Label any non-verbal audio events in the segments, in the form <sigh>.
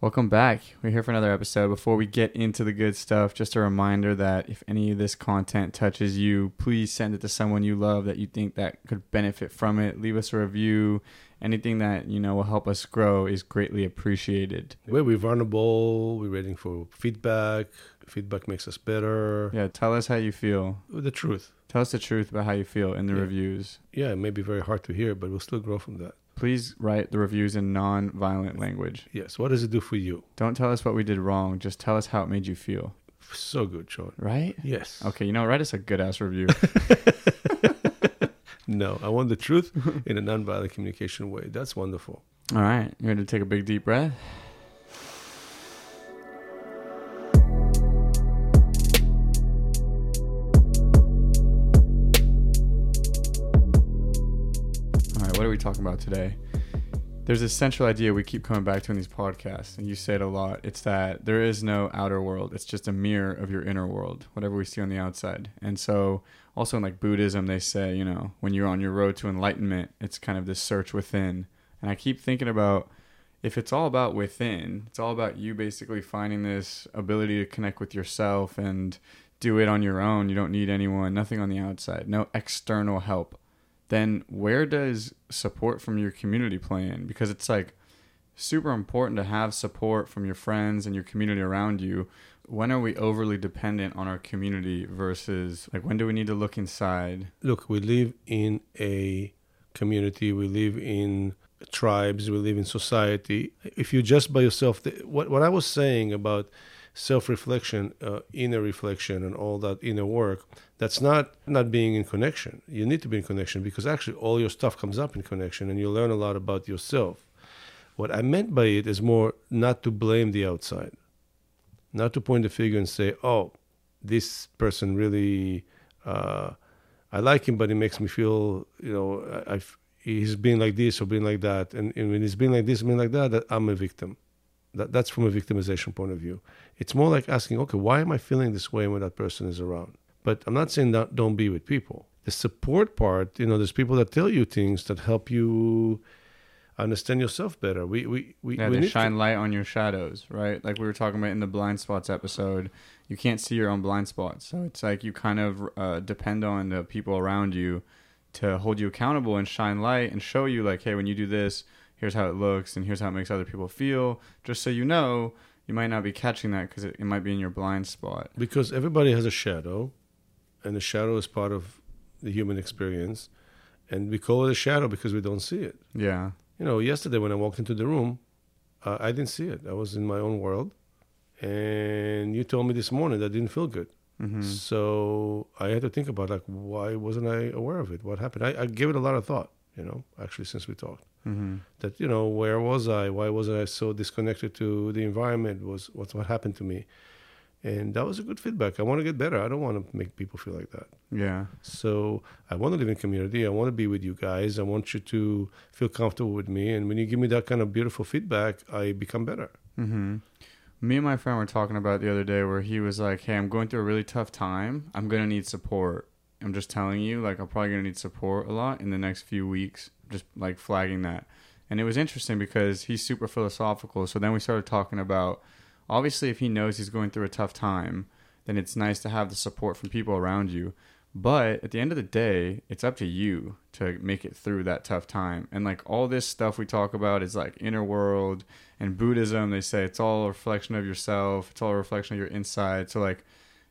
Welcome back. We're here for another episode. Before we get into the good stuff, just a reminder that if any of this content touches you, please send it to someone you love that you think that could benefit from it. Leave us a review. Anything that, you know, will help us grow is greatly appreciated. We're, we're vulnerable. We're waiting for feedback. Feedback makes us better. Yeah, tell us how you feel. The truth. Tell us the truth about how you feel in the Yeah. reviews. Yeah, it may be very hard to hear, but we'll still grow from that. Please write the reviews in non-violent language. Yes. What does it do for you? Don't tell us what we did wrong. Just tell us how it made you feel. So good, Sean. Right? Yes. Okay, you know, write us a good ass review. <laughs> No, I want the truth <laughs> in a non-violent communication way. That's wonderful. All right, you ready to take a big deep breath? Are we talking about today? There's this central idea we keep coming back to in these podcasts, and you say it a lot. It's that there is no outer world. It's just a mirror of your inner world, whatever we see on the outside. And so, also in like Buddhism, they say, you know, when you're on your road to enlightenment, it's kind of this search within. And I keep thinking about if it's all about within, it's all about you basically finding this ability to connect with yourself and do it on your own. You don't need anyone, nothing on the outside, no external help. Then where does support from your community play in? Because it's like super important to have support from your friends and your community around you. When are we overly dependent on our community versus like when do we need to look inside? Look, we live in a community. We live in tribes. We live in society. If you're just by yourself, what what I was saying about self-reflection, uh, inner reflection, and all that inner work, that's not not being in connection. You need to be in connection because actually all your stuff comes up in connection, and you learn a lot about yourself. What I meant by it is more not to blame the outside, not to point the finger and say, "Oh, this person really." Uh, I like him, but he makes me feel, you know, I, I've, he's been like this or been like that, and, and when he's been like this, been like that, that I'm a victim. That, that's from a victimization point of view. It's more like asking, okay, why am I feeling this way when that person is around? But I'm not saying that don't be with people. The support part, you know, there's people that tell you things that help you understand yourself better. We we we, Yeah, we they shine to, light on your shadows, right? Like we were talking about in the blind spots episode. You can't see your own blind spots, so it's like you kind of uh, depend on the people around you to hold you accountable and shine light and show you, like, hey, when you do this, here's how it looks, and here's how it makes other people feel. Just so you know, you might not be catching that because it, it might be in your blind spot. because everybody has a shadow, and the shadow is part of the human experience, and we call it a shadow because we don't see it. Yeah, you know, yesterday when I walked into the room, uh, I didn't see it. I was in my own world. And you told me this morning that I didn't feel good. hmm So I had to think about, like, why wasn't I aware of it? What happened? I, I gave it a lot of thought, you know, actually, since we talked. hmm That, you know, where was I? Why wasn't I so disconnected to the environment? Was What's what happened to me? And that was a good feedback. I want to get better. I don't want to make people feel like that. yeah, So I want to live in community. I want to be with you guys. I want you to feel comfortable with me. And when you give me that kind of beautiful feedback, I become better. hmm Me and my friend were talking about the other day where he was like, "Hey, I'm going through a really tough time. I'm gonna need support. I'm just telling you, like, I'm probably gonna need support a lot in the next few weeks. Just like flagging that." And it was interesting because he's super philosophical. So then we started talking about, obviously, if he knows he's going through a tough time, then it's nice to have the support from people around you. But at the end of the day, it's up to you to make it through that tough time. And like all this stuff we talk about is like inner world and Buddhism, they say it's all a reflection of yourself, it's all a reflection of your inside. So like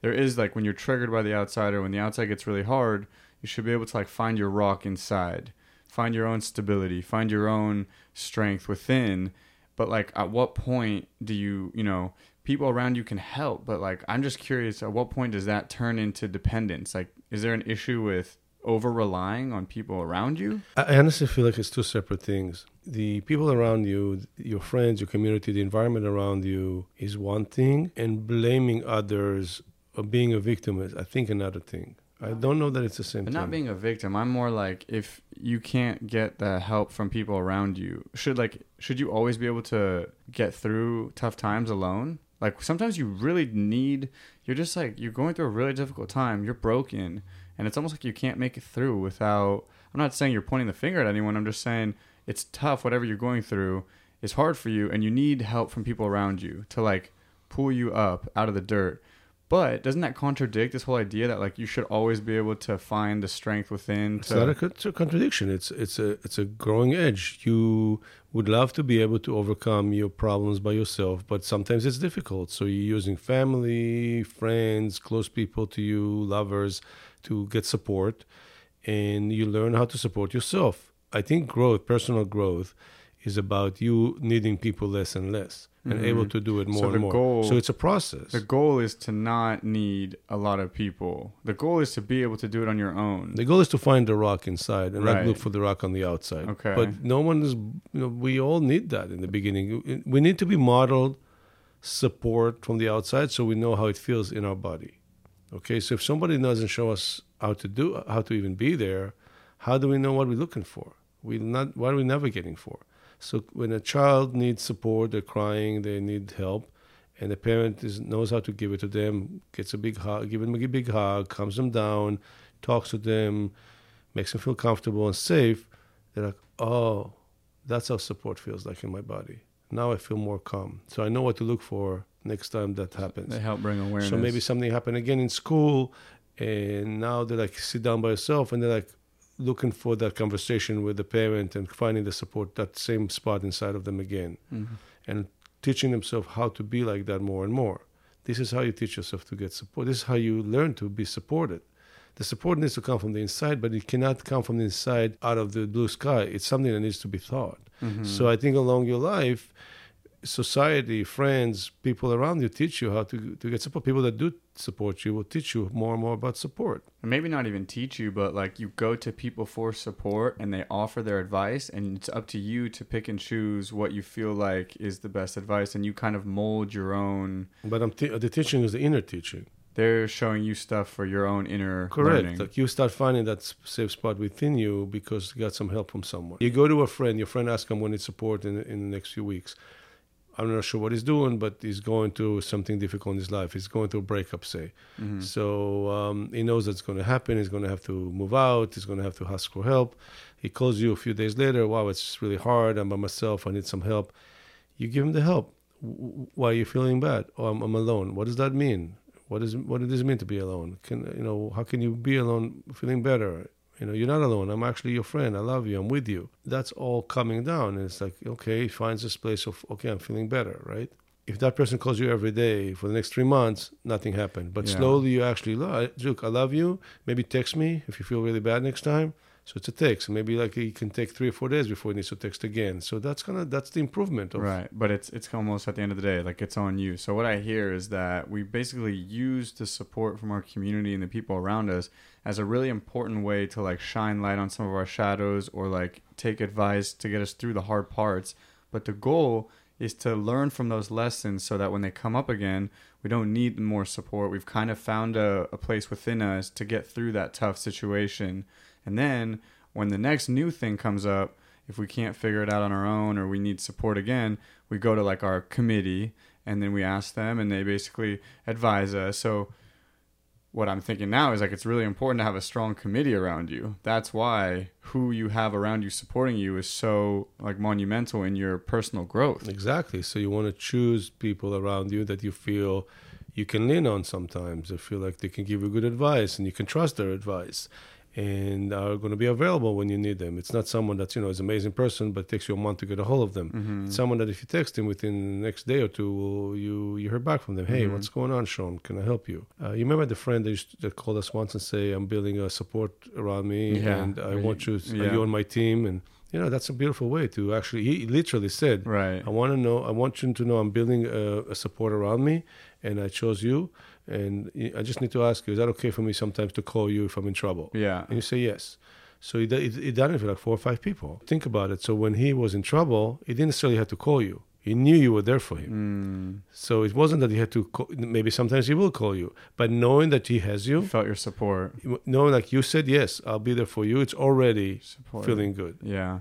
there is like when you're triggered by the outside or when the outside gets really hard, you should be able to like find your rock inside. Find your own stability, find your own strength within. But like at what point do you, you know, people around you can help, but like I'm just curious at what point does that turn into dependence? Like is there an issue with over relying on people around you? I honestly feel like it's two separate things. The people around you, your friends, your community, the environment around you is one thing, and blaming others or being a victim is, I think, another thing. I don't know that it's the same But thing. not being a victim. I'm more like if you can't get the help from people around you, should like should you always be able to get through tough times alone? Like sometimes you really need you're just like you're going through a really difficult time, you're broken, and it's almost like you can't make it through without I'm not saying you're pointing the finger at anyone, I'm just saying it's tough whatever you're going through. is hard for you and you need help from people around you to like pull you up out of the dirt. But doesn't that contradict this whole idea that like you should always be able to find the strength within? It's not a, it's a contradiction. It's it's a it's a growing edge. You would love to be able to overcome your problems by yourself, but sometimes it's difficult. So you're using family, friends, close people to you, lovers, to get support, and you learn how to support yourself. I think growth, personal growth, is about you needing people less and less, and Mhm. able to do it more So and more. goal- so it's a process. the goal is to not need a lot of people. The goal is to be able to do it on your own. The goal is to find the rock inside and not look for the rock on the outside. Okay. But no one is, you know, we all need that in the beginning. We need to be modeled support from the outside so we know how it feels in our body. Okay. So if somebody doesn't show us how to do, how to even be there, how do we know what we're looking for? We not, what are we navigating for? So when a child needs support, they're crying, they need help, and the parent is, knows how to give it to them, gets a big hug, give them a big hug, calms them down, talks to them, makes them feel comfortable and safe, they're like, oh, that's how support feels like in my body. Now I feel more calm. So I know what to look for next time that happens. They help bring awareness. So maybe something happened again in school, and now they're like sit down by yourself and they're like looking for that conversation with the parent and finding the support that same spot inside of them again, Mhm. and teaching themselves how to be like that more and more. This is how you teach yourself to get support. This is how you learn to be supported. The support needs to come from the inside, but it cannot come from the inside out of the blue sky. It's something that needs to be taught. Mhm. So I think along your life, society, friends, people around you teach you how to, to get support. People that do support you will teach you more and more about support. And maybe not even teach you, but like you go to people for support and they offer their advice, and it's up to you to pick and choose what you feel like is the best advice, and you kind of mold your own. But I'm t- uh, the teaching is the inner teaching. They're showing you stuff for your own inner Correct. learning. Like you start finding that safe spot within you because you got some help from someone. You go to a friend, your friend asks him when it's support in, in the next few weeks. I'm not sure what he's doing, but he's going through something difficult in his life. He's going through a breakup, say. Mhm. So um, he knows that's going to happen. He's going to have to move out. He's going to have to ask for help. He calls you a few days later. Wow, it's really hard. I'm by myself. I need some help. You give him the help. W- Why are you feeling bad? Oh, I'm, I'm alone. What does that mean? What is what does it mean to be alone? Can you know how can you be alone feeling better? You know, you're not alone. I'm actually your friend. I love you. I'm with you. That's all coming down. And it's like, okay, he finds this place of, okay, I'm feeling better, right? If that person calls you every day for the next three months, nothing happened. But Yeah. slowly you actually, "Look, I love you. Maybe text me if you feel really bad next time. So it's a text. Maybe like it can take three or four days before it needs to text again. So that's kind of that's the improvement of Right, but it's it's almost at the end of the day, like it's on you. So what I hear is that we basically use the support from our community and the people around us as a really important way to like shine light on some of our shadows or like take advice to get us through the hard parts. But the goal is to learn from those lessons so that when they come up again, we don't need more support. We've kind of found a, a place within us to get through that tough situation. And then when the next new thing comes up, if we can't figure it out on our own or we need support again, we go to like our committee and then we ask them and they basically advise us. So what I'm thinking now is like it's really important to have a strong committee around you. That's why who you have around you supporting you is so like monumental in your personal growth. Exactly. So you want to choose people around you that you feel you can lean on sometimes. They feel like they can give you good advice and you can trust their advice and are going to be available when you need them. It's not someone that's, you know, is an amazing person but takes you a month to get a hold of them. Mm-hmm. It's someone that if you text him within the next day or two, you you hear back from them. Hey, Mhm. what's going on, Sean? Can I help you? Uh, you remember the friend that, used to, that called us once and say, "I'm building a support around me, Yeah. and I want you- you. Are you on my team?" And you know, that's a beautiful way to actually. He literally said, Right. I want to know. I want you to know I'm building a, a support around me, and I chose you. And I just need to ask you: Is that okay for me sometimes to call you if I'm in trouble? Yeah. And you say yes. So he, he, he done it for like four or five people. Think about it. So when he was in trouble, he didn't necessarily have to call you. He knew you were there for him. Mm. So it wasn't that he had to. Call, maybe sometimes he will call you, but knowing that he has You you, felt your support. knowing like you said yes, I'll be there for you. It's already Support. feeling good. Yeah.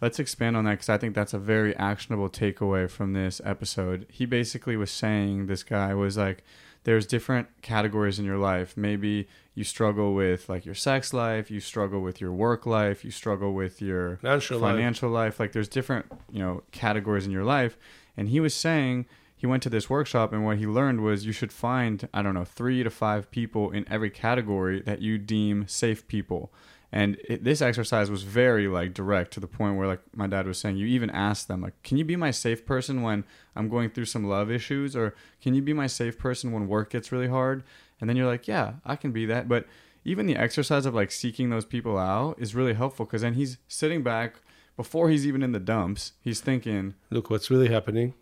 let's expand on that because I think that's a very actionable takeaway from this episode. He basically was saying this guy was like, there's different categories in your life. Maybe you struggle with like your sex life, you struggle with your work life, you struggle with your Financial life. life. Like there's different, you know, categories in your life. And he was saying he went to this workshop and what he learned was you should find, I don't know, three to five people in every category that you deem safe people. And it, this exercise was very like direct to the point where like my dad was saying, you even ask them like, can you be my safe person when I'm going through some love issues, or can you be my safe person when work gets really hard? And then you're like, yeah, I can be that. But even the exercise of like seeking those people out is really helpful because then he's sitting back before he's even in the dumps. He's thinking, Look, what's really happening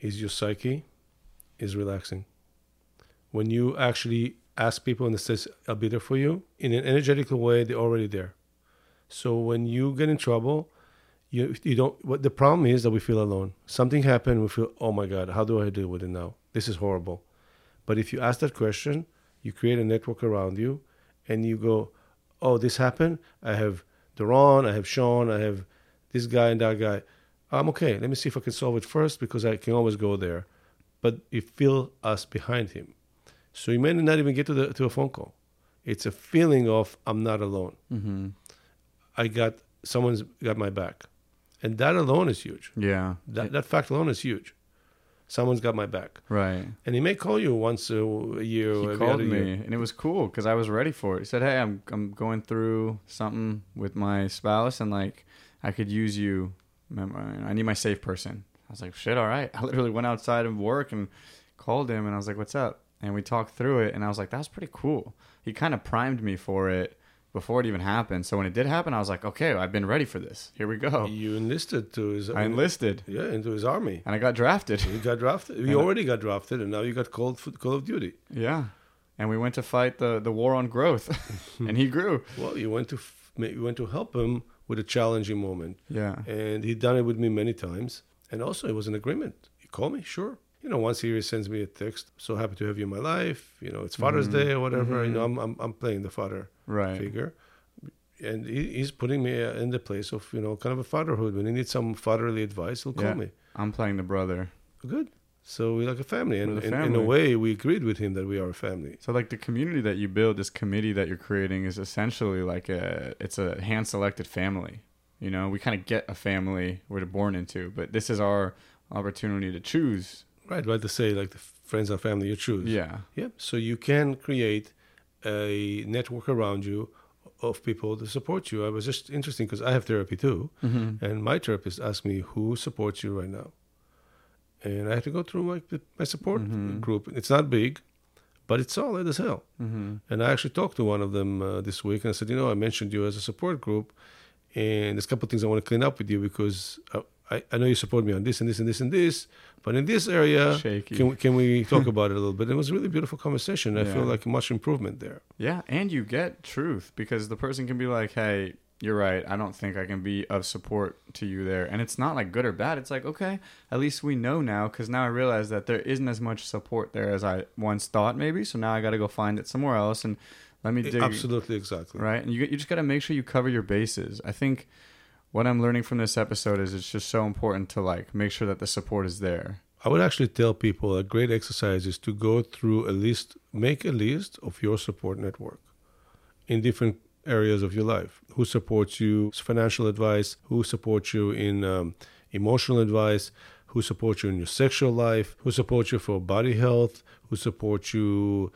is your psyche is relaxing. When you actually ask people and it says, I'll be there for you, in an energetical way, they're already there. So when you get in trouble, you you don't. What the problem is that we feel alone. Something happened. We feel, oh my God, how do I deal with it now? This is horrible. But if you ask that question, you create a network around you, and you go, oh, this happened. I have Duran, I have Sean, I have this guy and that guy. I'm okay. Let me see if I can solve it first because I can always go there. But you feel us behind him. So you may not even get to the to a phone call. It's a feeling of I'm not alone. mm-hmm. I got someone's got my back, and that alone is huge. yeah, That that fact alone is huge. Someone's got my back, right. and he may call you once a, a year. He called me, year. and it was cool because I was ready for it. He said, "Hey, I'm I'm going through something with my spouse, and like I could use you. I need my safe person." I was like, "Shit, all right." <laughs> I literally went outside of work and called him, and I was like, "What's up?" And we talked through it, and I was like, "That was pretty cool." He kind of primed me for it before it even happened. So when it did happen, I was like, "Okay, I've been ready for this. Here we go." You enlisted to his. I enlisted, Yeah, into his army. and I got drafted. You got drafted. And You I- already got drafted, and now you got called for Call of Duty. yeah, and we went to fight the the war on growth, <laughs> and he grew. Well, you went to you went to help him with a challenging moment, Yeah. and he'd done it with me many times. And also, it was an agreement. He called me, sure. You know, once he sends me a text. So happy to have you in my life. You know, it's Father's Mhm. Day or whatever. You know, Mhm. I'm, I'm I'm playing the father Right. figure, and he, he's putting me uh, in the place of you know kind of a fatherhood. When he needs some fatherly advice, he'll call Yeah. me. I'm playing the brother. Good. So we're like a family, and We're in, in a way, we agreed with him that we are a family. So like the community that you build, this committee that you're creating is essentially like a it's a hand selected family. You know, we kind of get a family we're born into, but this is our opportunity to choose. Right, right to say like the friends and family you choose. Yeah. Yeah. So you can create a network around you of people to support you. I was just interesting because I have therapy too, Mm-hmm. and my therapist asked me who supports you right now, and I had to go through the, my support Mhm. group. It's not big, but it's solid as hell. Mm-hmm. And I actually talked to one of them uh, this week, and I said, you know, I mentioned you as a support group, and there's a couple of things I want to clean up with you because I, I, I know you support me on this and this and this and this, but in this area, Shaky. can we, can we <laughs> talk about it a little bit? It was a really beautiful conversation. I feel like much improvement there. Yeah, and you get truth because the person can be like, "Hey, you're right. I don't think I can be of support to you there." And it's not like good or bad. It's like, "Okay, at least we know now cuz now I realize that there isn't as much support there as I once thought maybe. So now I got to go find it somewhere else and let me dig Absolutely, exactly. right? And you you just got to make sure you cover your bases. I think what I'm learning from this episode is it's just so important to like make sure that the support is there. I would actually tell people a great exercise is to go through a list, make a list of your support network in different areas of your life. Who supports you, financial advice, who supports you in um, emotional advice, who supports you in your sexual life, who supports you for body health, who supports you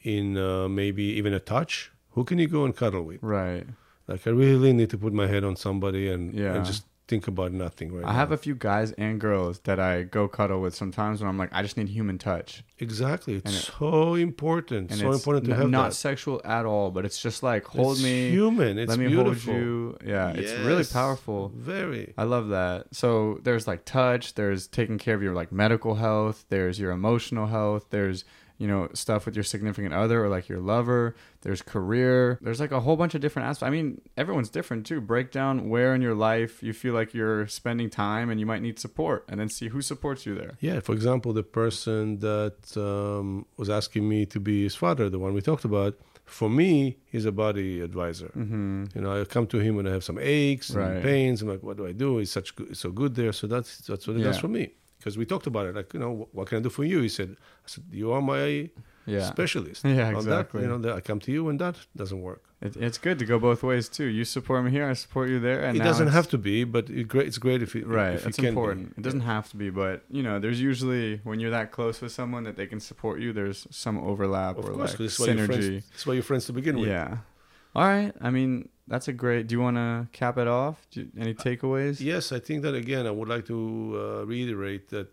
in uh, maybe even a touch. Who can you go and cuddle with? Right. Like I really need to put my head on somebody and, Yeah. and just think about nothing right I now. have a few guys and girls that I go cuddle with sometimes when I'm like I just need human touch. Exactly. It's it- so important. so important to n- have not that. sexual at all, but it's just like hold It's me, human. It's let me beautiful. hold you. Yeah, it's really powerful. Very. I love that. So there's like touch, there's taking care of your like medical health, there's your emotional health, there's you know stuff with your significant other or like your lover, there's career. There's like a whole bunch of different aspects. I mean, everyone's different too. Break down where in your life you feel like you're spending time and you might need support and then see who supports you there. Yeah. For example, the person that um, was asking me to be his father, the one we talked about, For me, he's a body advisor. Mm-hmm. You know, I come to him when I have some aches and Right. pains. I'm like, what do I do? He's such good, so good there. So that's that's what he does for me. Because we talked about it. Like, you know, what, can I do for you? He said, I said, you are my Yeah. specialist. <laughs> Yeah, on exactly. That, you know, that I come to you when that doesn't work. It, it's good to go both ways too. You support me here, I support you there, and it doesn't have to be, but it great, it's great if it, Right, if it's important. Be. It doesn't have to be, but you know, there's usually when you're that close with someone that they can support you. There's some overlap Of or course, like that's why friends. synergy. That's why you're friends to begin with. Yeah. All right. I mean, that's a great. Do you want to cap it off? You, any takeaways? Yes, I think that again, I would like to uh, reiterate that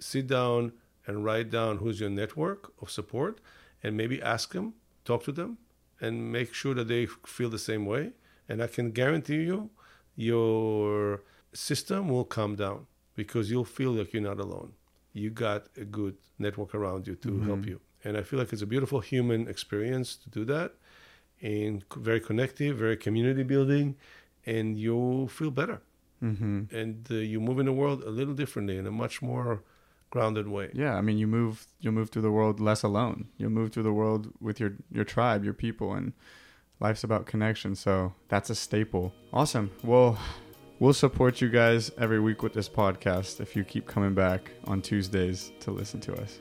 sit down and write down who's your network of support and maybe ask them, talk to them, and make sure that they feel the same way. And I can guarantee you, your system will calm down because you'll feel like you're not alone. You got a good network around you to help you. And I feel like it's a beautiful human experience to do that and very connective, very community building, and you'll feel better Mm-hmm. and uh, you move in the world a little differently in a much more grounded way. Yeah. I mean, you move. You'll move through the world less alone. You'll move through the world with your your tribe, your people, and life's about connection. So that's a staple. Awesome. Well. We'll support you guys every week with this podcast if you keep coming back on Tuesdays to listen to us.